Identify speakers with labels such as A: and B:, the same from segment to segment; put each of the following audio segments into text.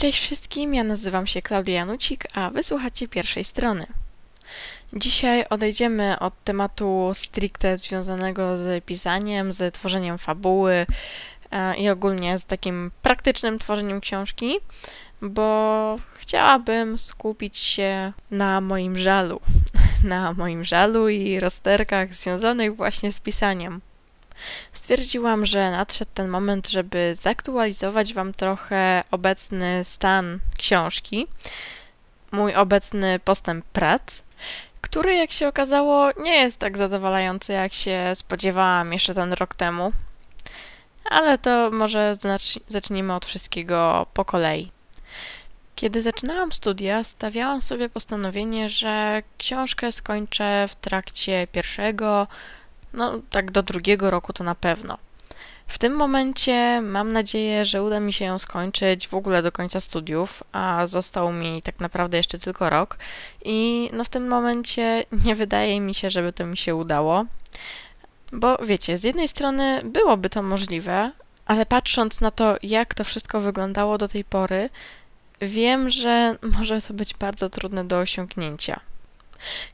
A: Cześć wszystkim, ja nazywam się Klaudia Janucik, a wysłuchacie pierwszej strony. Dzisiaj odejdziemy od tematu stricte związanego z pisaniem, z tworzeniem fabuły e, i ogólnie z takim praktycznym tworzeniem książki, bo chciałabym skupić się na moim żalu, na moim żalu i rozterkach związanych właśnie z pisaniem. Stwierdziłam, że nadszedł ten moment, żeby zaktualizować Wam trochę obecny stan książki, mój obecny postęp prac, który, jak się okazało, nie jest tak zadowalający, jak się spodziewałam jeszcze ten rok temu. Ale to może zacznijmy od wszystkiego po kolei. Kiedy zaczynałam studia, stawiałam sobie postanowienie, że książkę skończę w trakcie pierwszego no, tak do drugiego roku to na pewno. W tym momencie mam nadzieję, że uda mi się ją skończyć w ogóle do końca studiów, a został mi tak naprawdę jeszcze tylko rok. I no w tym momencie nie wydaje mi się, żeby to mi się udało. Bo wiecie, z jednej strony byłoby to możliwe, ale patrząc na to, jak to wszystko wyglądało do tej pory, wiem, że może to być bardzo trudne do osiągnięcia.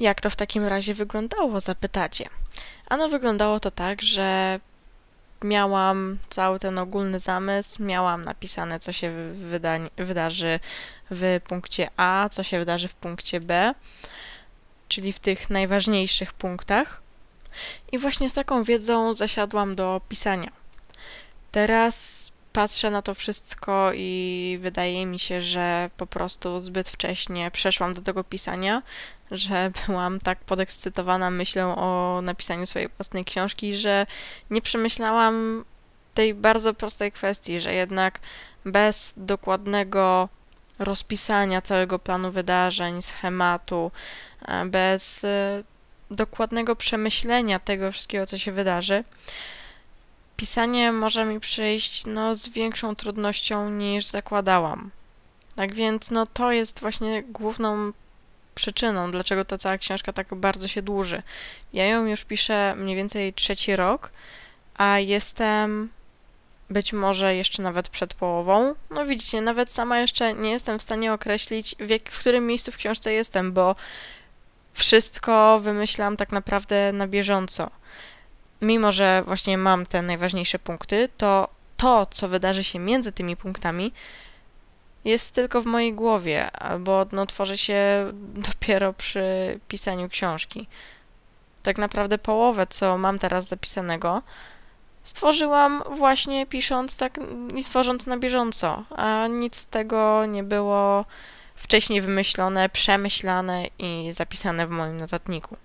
A: Jak to w takim razie wyglądało, zapytacie? Ano wyglądało to tak, że miałam cały ten ogólny zamysł, miałam napisane, co się wyda wydarzy w punkcie A, co się wydarzy w punkcie B, czyli w tych najważniejszych punktach. I właśnie z taką wiedzą zasiadłam do pisania. Teraz patrzę na to wszystko i wydaje mi się, że po prostu zbyt wcześnie przeszłam do tego pisania, że byłam tak podekscytowana myślą o napisaniu swojej własnej książki, że nie przemyślałam tej bardzo prostej kwestii, że jednak bez dokładnego rozpisania całego planu wydarzeń, schematu, e, bez e, dokładnego przemyślenia tego wszystkiego, co się wydarzy, pisanie może mi przyjść no, z większą trudnością niż zakładałam. Tak więc no, to jest właśnie główną przyczyną, dlaczego ta cała książka tak bardzo się dłuży. Ja ją już piszę mniej więcej trzeci rok, a jestem być może jeszcze nawet przed połową. No widzicie, nawet sama jeszcze nie jestem w stanie określić, w, jak, w którym miejscu w książce jestem, bo wszystko wymyślam tak naprawdę na bieżąco mimo że właśnie mam te najważniejsze punkty, to to, co wydarzy się między tymi punktami, jest tylko w mojej głowie, albo no, tworzy się dopiero przy pisaniu książki. Tak naprawdę połowę, co mam teraz zapisanego, stworzyłam właśnie pisząc tak i tworząc na bieżąco, a nic z tego nie było wcześniej wymyślone, przemyślane i zapisane w moim notatniku.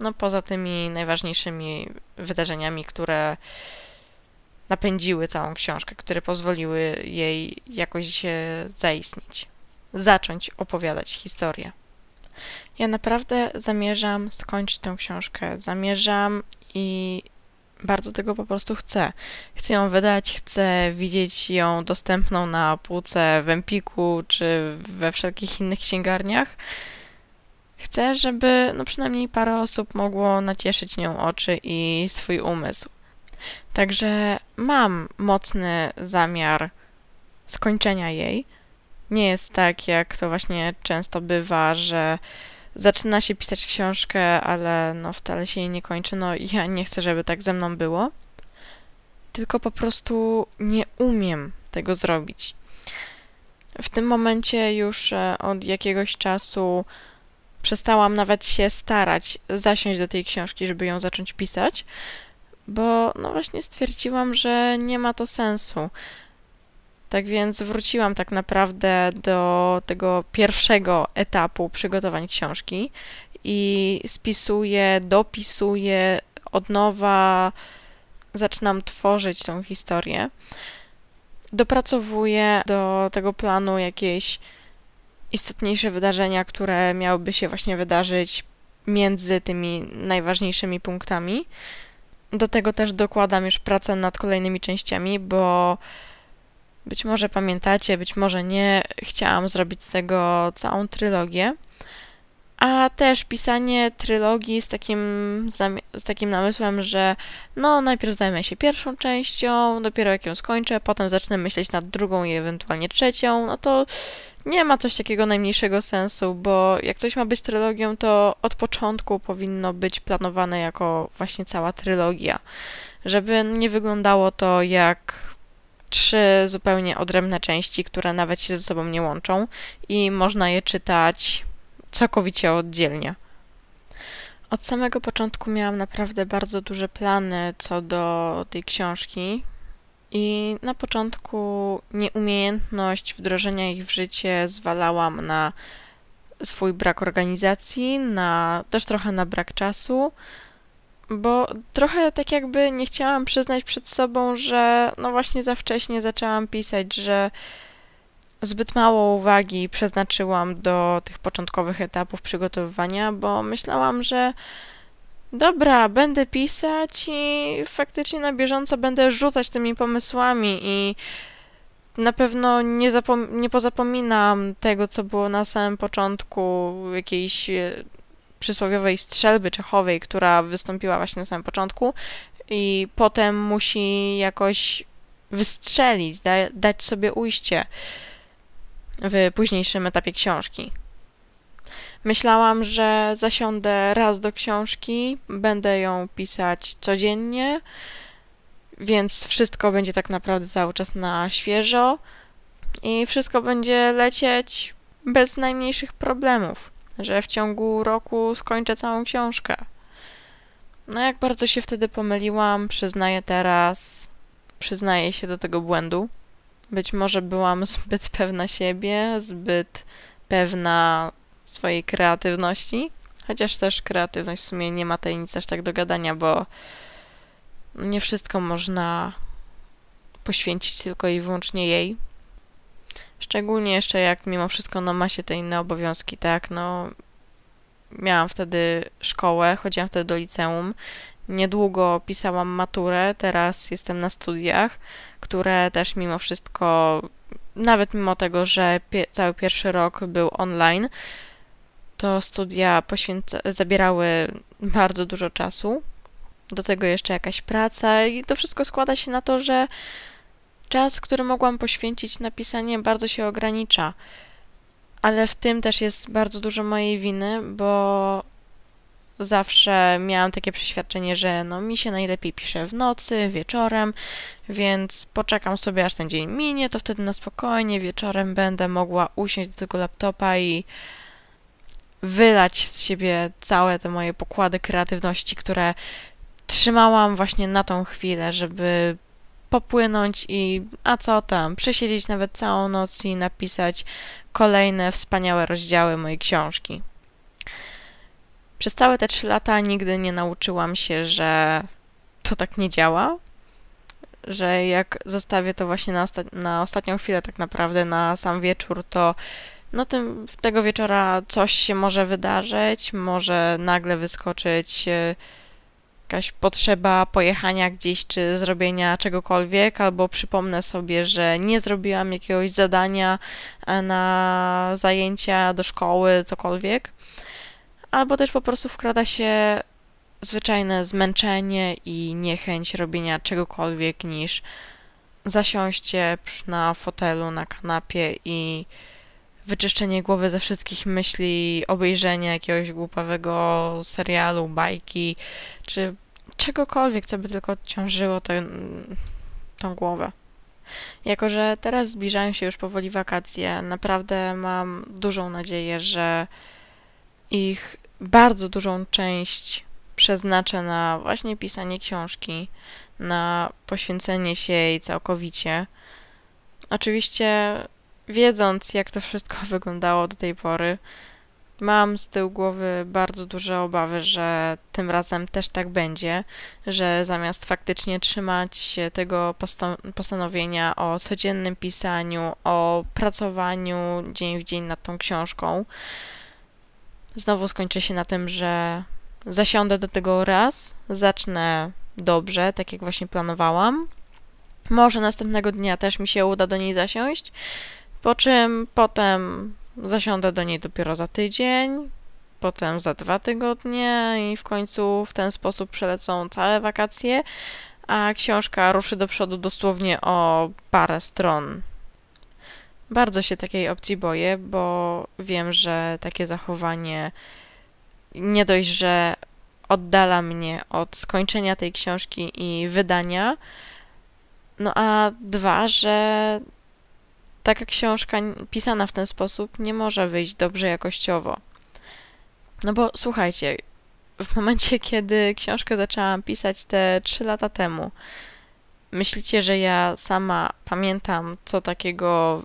A: No poza tymi najważniejszymi wydarzeniami, które napędziły całą książkę, które pozwoliły jej jakoś zaistnieć, zacząć opowiadać historię. Ja naprawdę zamierzam skończyć tę książkę. Zamierzam i bardzo tego po prostu chcę. Chcę ją wydać, chcę widzieć ją dostępną na półce w Empiku czy we wszelkich innych księgarniach. Chcę, żeby no przynajmniej parę osób mogło nacieszyć nią oczy i swój umysł. Także mam mocny zamiar skończenia jej. Nie jest tak, jak to właśnie często bywa, że zaczyna się pisać książkę, ale no wcale się jej nie kończy. No ja nie chcę, żeby tak ze mną było. Tylko po prostu nie umiem tego zrobić. W tym momencie już e, od jakiegoś czasu przestałam nawet się starać zasiąść do tej książki, żeby ją zacząć pisać, bo no właśnie stwierdziłam, że nie ma to sensu. Tak więc wróciłam tak naprawdę do tego pierwszego etapu przygotowań książki i spisuję, dopisuję od nowa, zaczynam tworzyć tą historię. Dopracowuję do tego planu jakieś istotniejsze wydarzenia, które miałyby się właśnie wydarzyć między tymi najważniejszymi punktami. Do tego też dokładam już pracę nad kolejnymi częściami, bo być może pamiętacie, być może nie, chciałam zrobić z tego całą trylogię, a też pisanie trylogii z takim, z takim namysłem, że no najpierw zajmę się pierwszą częścią, dopiero jak ją skończę, potem zacznę myśleć nad drugą i ewentualnie trzecią, no to nie ma coś takiego najmniejszego sensu, bo jak coś ma być trylogią, to od początku powinno być planowane jako właśnie cała trylogia, żeby nie wyglądało to jak trzy zupełnie odrębne części, które nawet się ze sobą nie łączą i można je czytać całkowicie oddzielnie. Od samego początku miałam naprawdę bardzo duże plany co do tej książki, i na początku nieumiejętność wdrożenia ich w życie zwalałam na swój brak organizacji, na, też trochę na brak czasu, bo trochę tak jakby nie chciałam przyznać przed sobą, że no właśnie za wcześnie zaczęłam pisać, że zbyt mało uwagi przeznaczyłam do tych początkowych etapów przygotowywania, bo myślałam, że dobra, będę pisać i faktycznie na bieżąco będę rzucać tymi pomysłami i na pewno nie, zapom- nie pozapominam tego, co było na samym początku jakiejś e, przysłowiowej strzelby czechowej, która wystąpiła właśnie na samym początku i potem musi jakoś wystrzelić, da- dać sobie ujście w późniejszym etapie książki. Myślałam, że zasiądę raz do książki, będę ją pisać codziennie, więc wszystko będzie tak naprawdę cały czas na świeżo i wszystko będzie lecieć bez najmniejszych problemów, że w ciągu roku skończę całą książkę. No jak bardzo się wtedy pomyliłam, przyznaję teraz, przyznaję się do tego błędu. Być może byłam zbyt pewna siebie, zbyt pewna swojej kreatywności, chociaż też kreatywność w sumie nie ma tej nic aż tak do gadania, bo nie wszystko można poświęcić tylko i wyłącznie jej. Szczególnie jeszcze jak mimo wszystko no, ma się te inne obowiązki, tak, no miałam wtedy szkołę, chodziłam wtedy do liceum, niedługo pisałam maturę, teraz jestem na studiach, które też mimo wszystko, nawet mimo tego, że pie cały pierwszy rok był online, to studia poświęca- zabierały bardzo dużo czasu. Do tego jeszcze jakaś praca, i to wszystko składa się na to, że czas, który mogłam poświęcić na pisanie, bardzo się ogranicza. Ale w tym też jest bardzo dużo mojej winy, bo zawsze miałam takie przeświadczenie, że no mi się najlepiej pisze w nocy, wieczorem, więc poczekam sobie aż ten dzień minie, to wtedy na spokojnie wieczorem będę mogła usiąść do tego laptopa i wylać z siebie całe te moje pokłady kreatywności, które trzymałam właśnie na tą chwilę, żeby popłynąć i a co tam, przesiedzieć nawet całą noc i napisać kolejne wspaniałe rozdziały mojej książki. Przez całe te trzy lata nigdy nie nauczyłam się, że to tak nie działa, że jak zostawię to właśnie na, osta na ostatnią chwilę, tak naprawdę na sam wieczór, to no tym, tego wieczora coś się może wydarzyć, może nagle wyskoczyć e, jakaś potrzeba pojechania gdzieś czy zrobienia czegokolwiek, albo przypomnę sobie, że nie zrobiłam jakiegoś zadania e, na zajęcia do szkoły, cokolwiek, albo też po prostu wkrada się zwyczajne zmęczenie i niechęć robienia czegokolwiek niż zasiąście na fotelu, na kanapie i wyczyszczenie głowy ze wszystkich myśli, obejrzenie jakiegoś głupawego serialu, bajki, czy czegokolwiek, co by tylko ciążyło ten, tą głowę. Jako, że teraz zbliżają się już powoli wakacje, naprawdę mam dużą nadzieję, że ich bardzo dużą część przeznaczę na właśnie pisanie książki, na poświęcenie się jej całkowicie. Oczywiście wiedząc, jak to wszystko wyglądało do tej pory, mam z tyłu głowy bardzo duże obawy, że tym razem też tak będzie, że zamiast faktycznie trzymać się tego postanowienia o codziennym pisaniu, o pracowaniu dzień w dzień nad tą książką, znowu skończy się na tym, że zasiądę do tego raz, zacznę dobrze, tak jak właśnie planowałam. Może następnego dnia też mi się uda do niej zasiąść, po czym potem zasiądę do niej dopiero za tydzień, potem za dwa tygodnie i w końcu w ten sposób przelecą całe wakacje, a książka ruszy do przodu dosłownie o parę stron. Bardzo się takiej opcji boję, bo wiem, że takie zachowanie nie dość, że oddala mnie od skończenia tej książki i wydania, no a dwa, że taka książka pisana w ten sposób nie może wyjść dobrze jakościowo. No bo słuchajcie, w momencie, kiedy książkę zaczęłam pisać te 3 lata temu, myślicie, że ja sama pamiętam, co takiego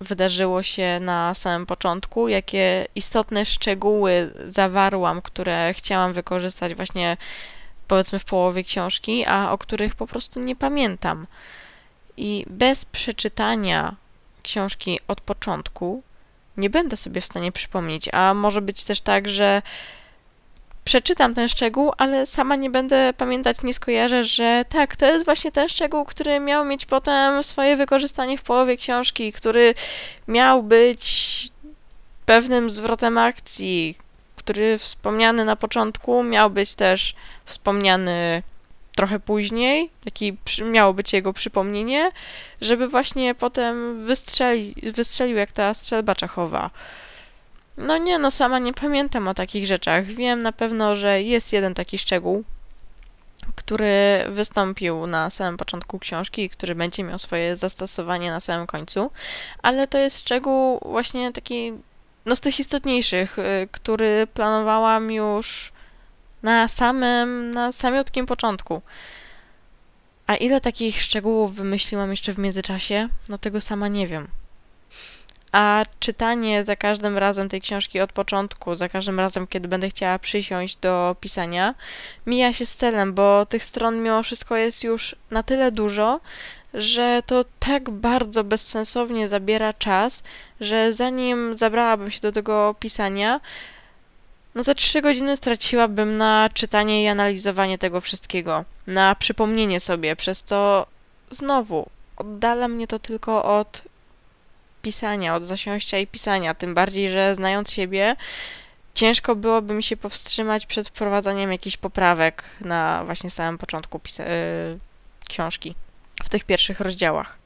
A: wydarzyło się na samym początku, jakie istotne szczegóły zawarłam, które chciałam wykorzystać właśnie powiedzmy w połowie książki, a o których po prostu nie pamiętam. I bez przeczytania książki od początku nie będę sobie w stanie przypomnieć, a może być też tak, że przeczytam ten szczegół, ale sama nie będę pamiętać, nie skojarzę, że tak, to jest właśnie ten szczegół, który miał mieć potem swoje wykorzystanie w połowie książki, który miał być pewnym zwrotem akcji, który wspomniany na początku miał być też wspomniany trochę później, taki miało być jego przypomnienie, żeby właśnie potem wystrzeli, wystrzelił jak ta strzelba czachowa. No nie, no sama nie pamiętam o takich rzeczach. Wiem na pewno, że jest jeden taki szczegół, który wystąpił na samym początku książki i który będzie miał swoje zastosowanie na samym końcu, ale to jest szczegół właśnie taki, no z tych istotniejszych, y, który planowałam już na samym, na samiutkim początku. A ile takich szczegółów wymyśliłam jeszcze w międzyczasie? No tego sama nie wiem. A czytanie za każdym razem tej książki od początku, za każdym razem, kiedy będę chciała przysiąść do pisania, mija się z celem, bo tych stron mimo wszystko jest już na tyle dużo, że to tak bardzo bezsensownie zabiera czas, że zanim zabrałabym się do tego pisania, no te trzy godziny straciłabym na czytanie i analizowanie tego wszystkiego, na przypomnienie sobie, przez co znowu oddala mnie to tylko od pisania, od zasiąścia i pisania, tym bardziej, że znając siebie, ciężko byłoby mi się powstrzymać przed wprowadzaniem jakichś poprawek na właśnie samym początku pisa- yy, książki, w tych pierwszych rozdziałach.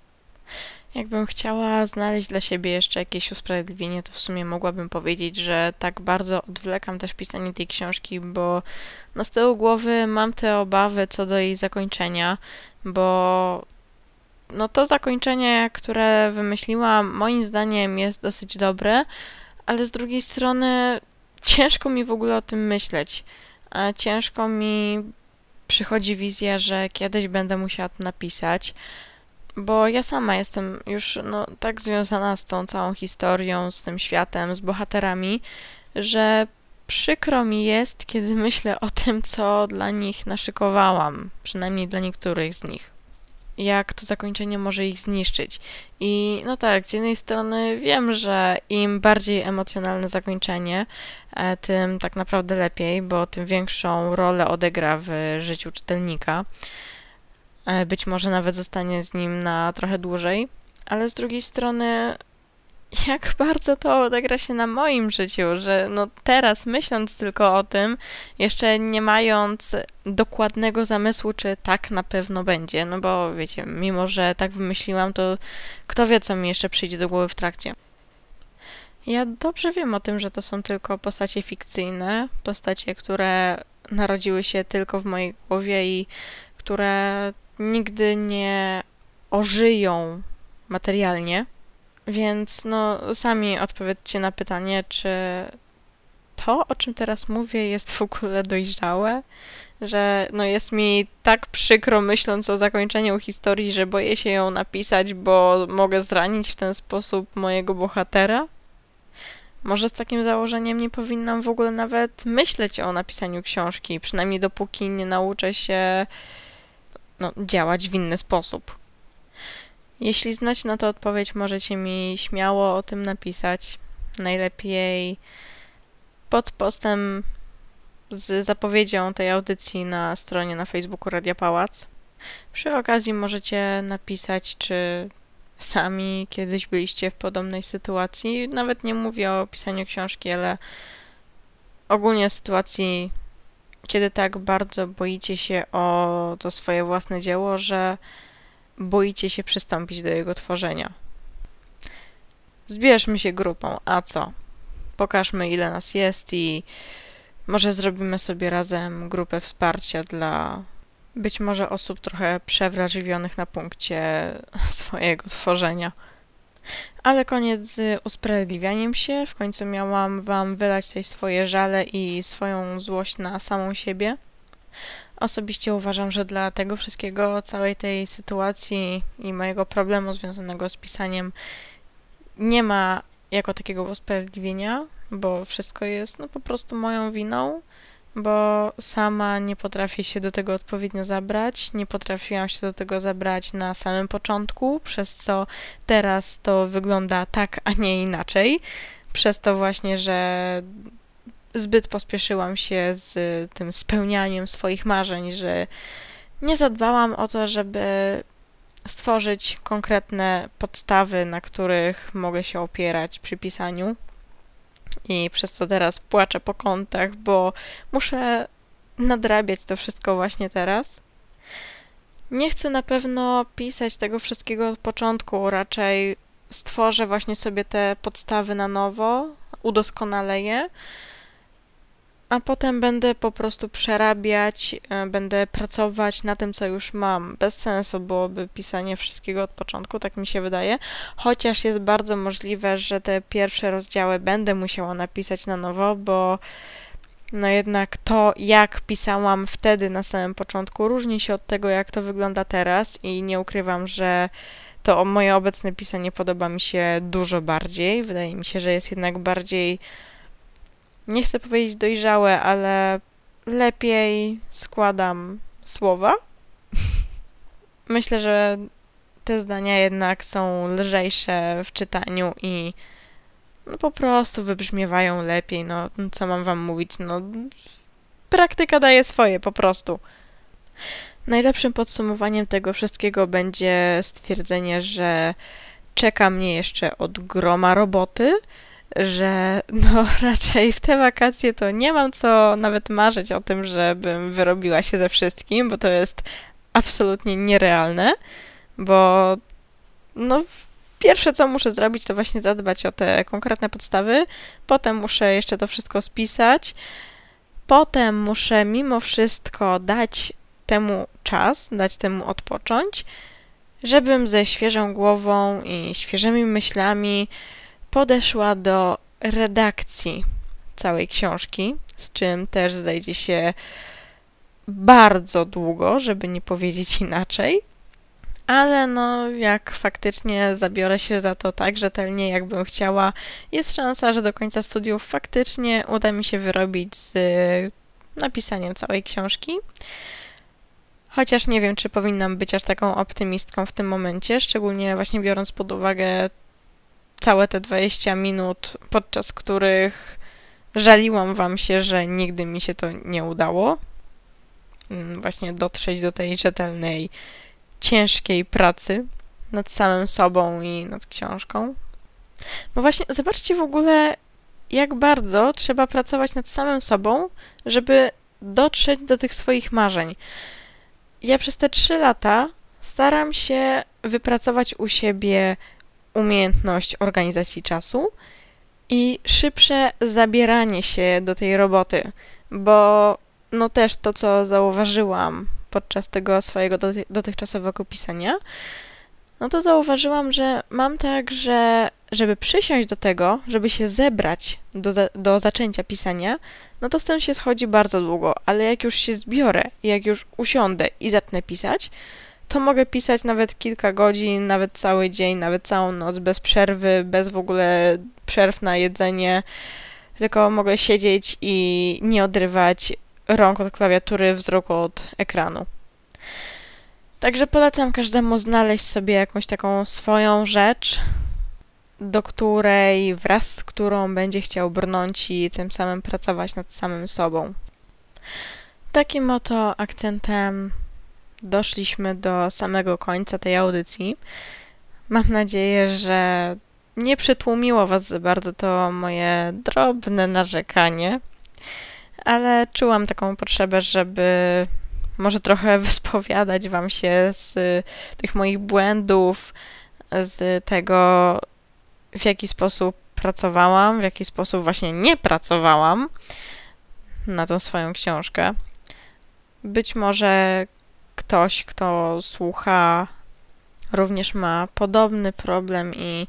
A: Jakbym chciała znaleźć dla siebie jeszcze jakieś usprawiedliwienie, to w sumie mogłabym powiedzieć, że tak bardzo odwlekam też pisanie tej książki, bo no z tyłu głowy mam te obawy co do jej zakończenia, bo no to zakończenie, które wymyśliłam, moim zdaniem jest dosyć dobre, ale z drugiej strony ciężko mi w ogóle o tym myśleć. Ciężko mi przychodzi wizja, że kiedyś będę musiała to napisać, bo ja sama jestem już no, tak związana z tą całą historią, z tym światem, z bohaterami, że przykro mi jest, kiedy myślę o tym, co dla nich naszykowałam, przynajmniej dla niektórych z nich. Jak to zakończenie może ich zniszczyć. I no tak, z jednej strony wiem, że im bardziej emocjonalne zakończenie, e, tym tak naprawdę lepiej, bo tym większą rolę odegra w życiu czytelnika. E, być może nawet zostanie z nim na trochę dłużej, ale z drugiej strony, jak bardzo to odegra się na moim życiu, że no teraz myśląc tylko o tym, jeszcze nie mając dokładnego zamysłu, czy tak na pewno będzie, no bo wiecie, mimo że tak wymyśliłam, to kto wie, co mi jeszcze przyjdzie do głowy w trakcie. Ja dobrze wiem o tym, że to są tylko postacie fikcyjne, postacie, które narodziły się tylko w mojej głowie i które nigdy nie ożyją materialnie, więc no sami odpowiedzcie na pytanie, czy to, o czym teraz mówię, jest w ogóle dojrzałe, że no jest mi tak przykro myśląc o zakończeniu historii, że boję się ją napisać, bo mogę zranić w ten sposób mojego bohatera. Może z takim założeniem nie powinnam w ogóle nawet myśleć o napisaniu książki, przynajmniej dopóki nie nauczę się no, działać w inny sposób. Jeśli znacie na to odpowiedź, możecie mi śmiało o tym napisać. Najlepiej pod postem z zapowiedzią tej audycji na stronie na Facebooku Radia Pałac. Przy okazji możecie napisać, czy sami kiedyś byliście w podobnej sytuacji. Nawet nie mówię o pisaniu książki, ale ogólnie sytuacji, kiedy tak bardzo boicie się o to swoje własne dzieło, że boicie się przystąpić do jego tworzenia. Zbierzmy się grupą, a co? Pokażmy, ile nas jest i może zrobimy sobie razem grupę wsparcia dla być może osób trochę przewrażliwionych na punkcie swojego tworzenia. Ale koniec z usprawiedliwianiem się. W końcu miałam wam wylać tej swoje żale i swoją złość na samą siebie. Osobiście uważam, że dla tego wszystkiego, całej tej sytuacji i mojego problemu związanego z pisaniem nie ma jako takiego usprawiedliwienia, bo wszystko jest no po prostu moją winą bo sama nie potrafię się do tego odpowiednio zabrać, nie potrafiłam się do tego zabrać na samym początku, przez co teraz to wygląda tak, a nie inaczej. Przez to właśnie, że zbyt pospieszyłam się z tym spełnianiem swoich marzeń, że nie zadbałam o to, żeby stworzyć konkretne podstawy, na których mogę się opierać przy pisaniu i przez co teraz płaczę po kątach, bo muszę nadrabiać to wszystko właśnie teraz. Nie chcę na pewno pisać tego wszystkiego od początku, raczej stworzę właśnie sobie te podstawy na nowo, udoskonaleję a potem będę po prostu przerabiać, e, będę pracować na tym, co już mam. Bez sensu byłoby pisanie wszystkiego od początku, tak mi się wydaje. Chociaż jest bardzo możliwe, że te pierwsze rozdziały będę musiała napisać na nowo, bo no jednak to, jak pisałam wtedy na samym początku, różni się od tego, jak to wygląda teraz i nie ukrywam, że to moje obecne pisanie podoba mi się dużo bardziej. Wydaje mi się, że jest jednak bardziej nie chcę powiedzieć dojrzałe, ale lepiej składam słowa. Myślę, że te zdania jednak są lżejsze w czytaniu i no po prostu wybrzmiewają lepiej. No, co mam wam mówić? No, praktyka daje swoje po prostu. Najlepszym podsumowaniem tego wszystkiego będzie stwierdzenie, że czeka mnie jeszcze od groma roboty, że no raczej w te wakacje to nie mam co nawet marzyć o tym, żebym wyrobiła się ze wszystkim, bo to jest absolutnie nierealne, bo no pierwsze co muszę zrobić to właśnie zadbać o te konkretne podstawy, potem muszę jeszcze to wszystko spisać, potem muszę mimo wszystko dać temu czas, dać temu odpocząć, żebym ze świeżą głową i świeżymi myślami podeszła do redakcji całej książki, z czym też znajdzie się bardzo długo, żeby nie powiedzieć inaczej. Ale no, jak faktycznie zabiorę się za to tak rzetelnie, jakbym chciała, jest szansa, że do końca studiów faktycznie uda mi się wyrobić z napisaniem całej książki. Chociaż nie wiem, czy powinnam być aż taką optymistką w tym momencie, szczególnie właśnie biorąc pod uwagę całe te 20 minut, podczas których żaliłam wam się, że nigdy mi się to nie udało. Mm, właśnie dotrzeć do tej rzetelnej, ciężkiej pracy nad samym sobą i nad książką. Bo właśnie zobaczcie w ogóle, jak bardzo trzeba pracować nad samym sobą, żeby dotrzeć do tych swoich marzeń. Ja przez te trzy lata staram się wypracować u siebie umiejętność organizacji czasu i szybsze zabieranie się do tej roboty, bo no też to, co zauważyłam podczas tego swojego dotychczasowego pisania, no to zauważyłam, że mam tak, że żeby przysiąść do tego, żeby się zebrać do, za do zaczęcia pisania, no to z tym się schodzi bardzo długo, ale jak już się zbiorę, jak już usiądę i zacznę pisać, to mogę pisać nawet kilka godzin, nawet cały dzień, nawet całą noc, bez przerwy, bez w ogóle przerw na jedzenie. Tylko mogę siedzieć i nie odrywać rąk od klawiatury, wzroku od ekranu. Także polecam każdemu znaleźć sobie jakąś taką swoją rzecz, do której wraz z którą będzie chciał brnąć i tym samym pracować nad samym sobą. Takim oto akcentem doszliśmy do samego końca tej audycji. Mam nadzieję, że nie przytłumiło Was za bardzo to moje drobne narzekanie. ale czułam taką potrzebę, żeby może trochę wyspowiadać Wam się z tych moich błędów, z tego, w jaki sposób pracowałam, w jaki sposób właśnie nie pracowałam na tą swoją książkę. Być może ktoś, kto słucha, również ma podobny problem i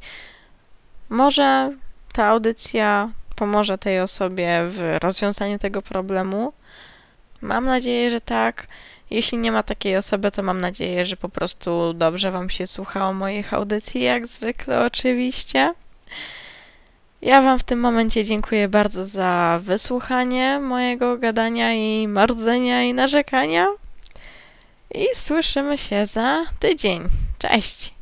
A: może ta audycja pomoże tej osobie w rozwiązaniu tego problemu. Mam nadzieję, że tak. Jeśli nie ma takiej osoby, to mam nadzieję, że po prostu dobrze Wam się słuchało moich audycji, jak zwykle, oczywiście. Ja Wam w tym momencie dziękuję bardzo za wysłuchanie mojego gadania i mardzenia i narzekania. I słyszymy się za tydzień. Cześć!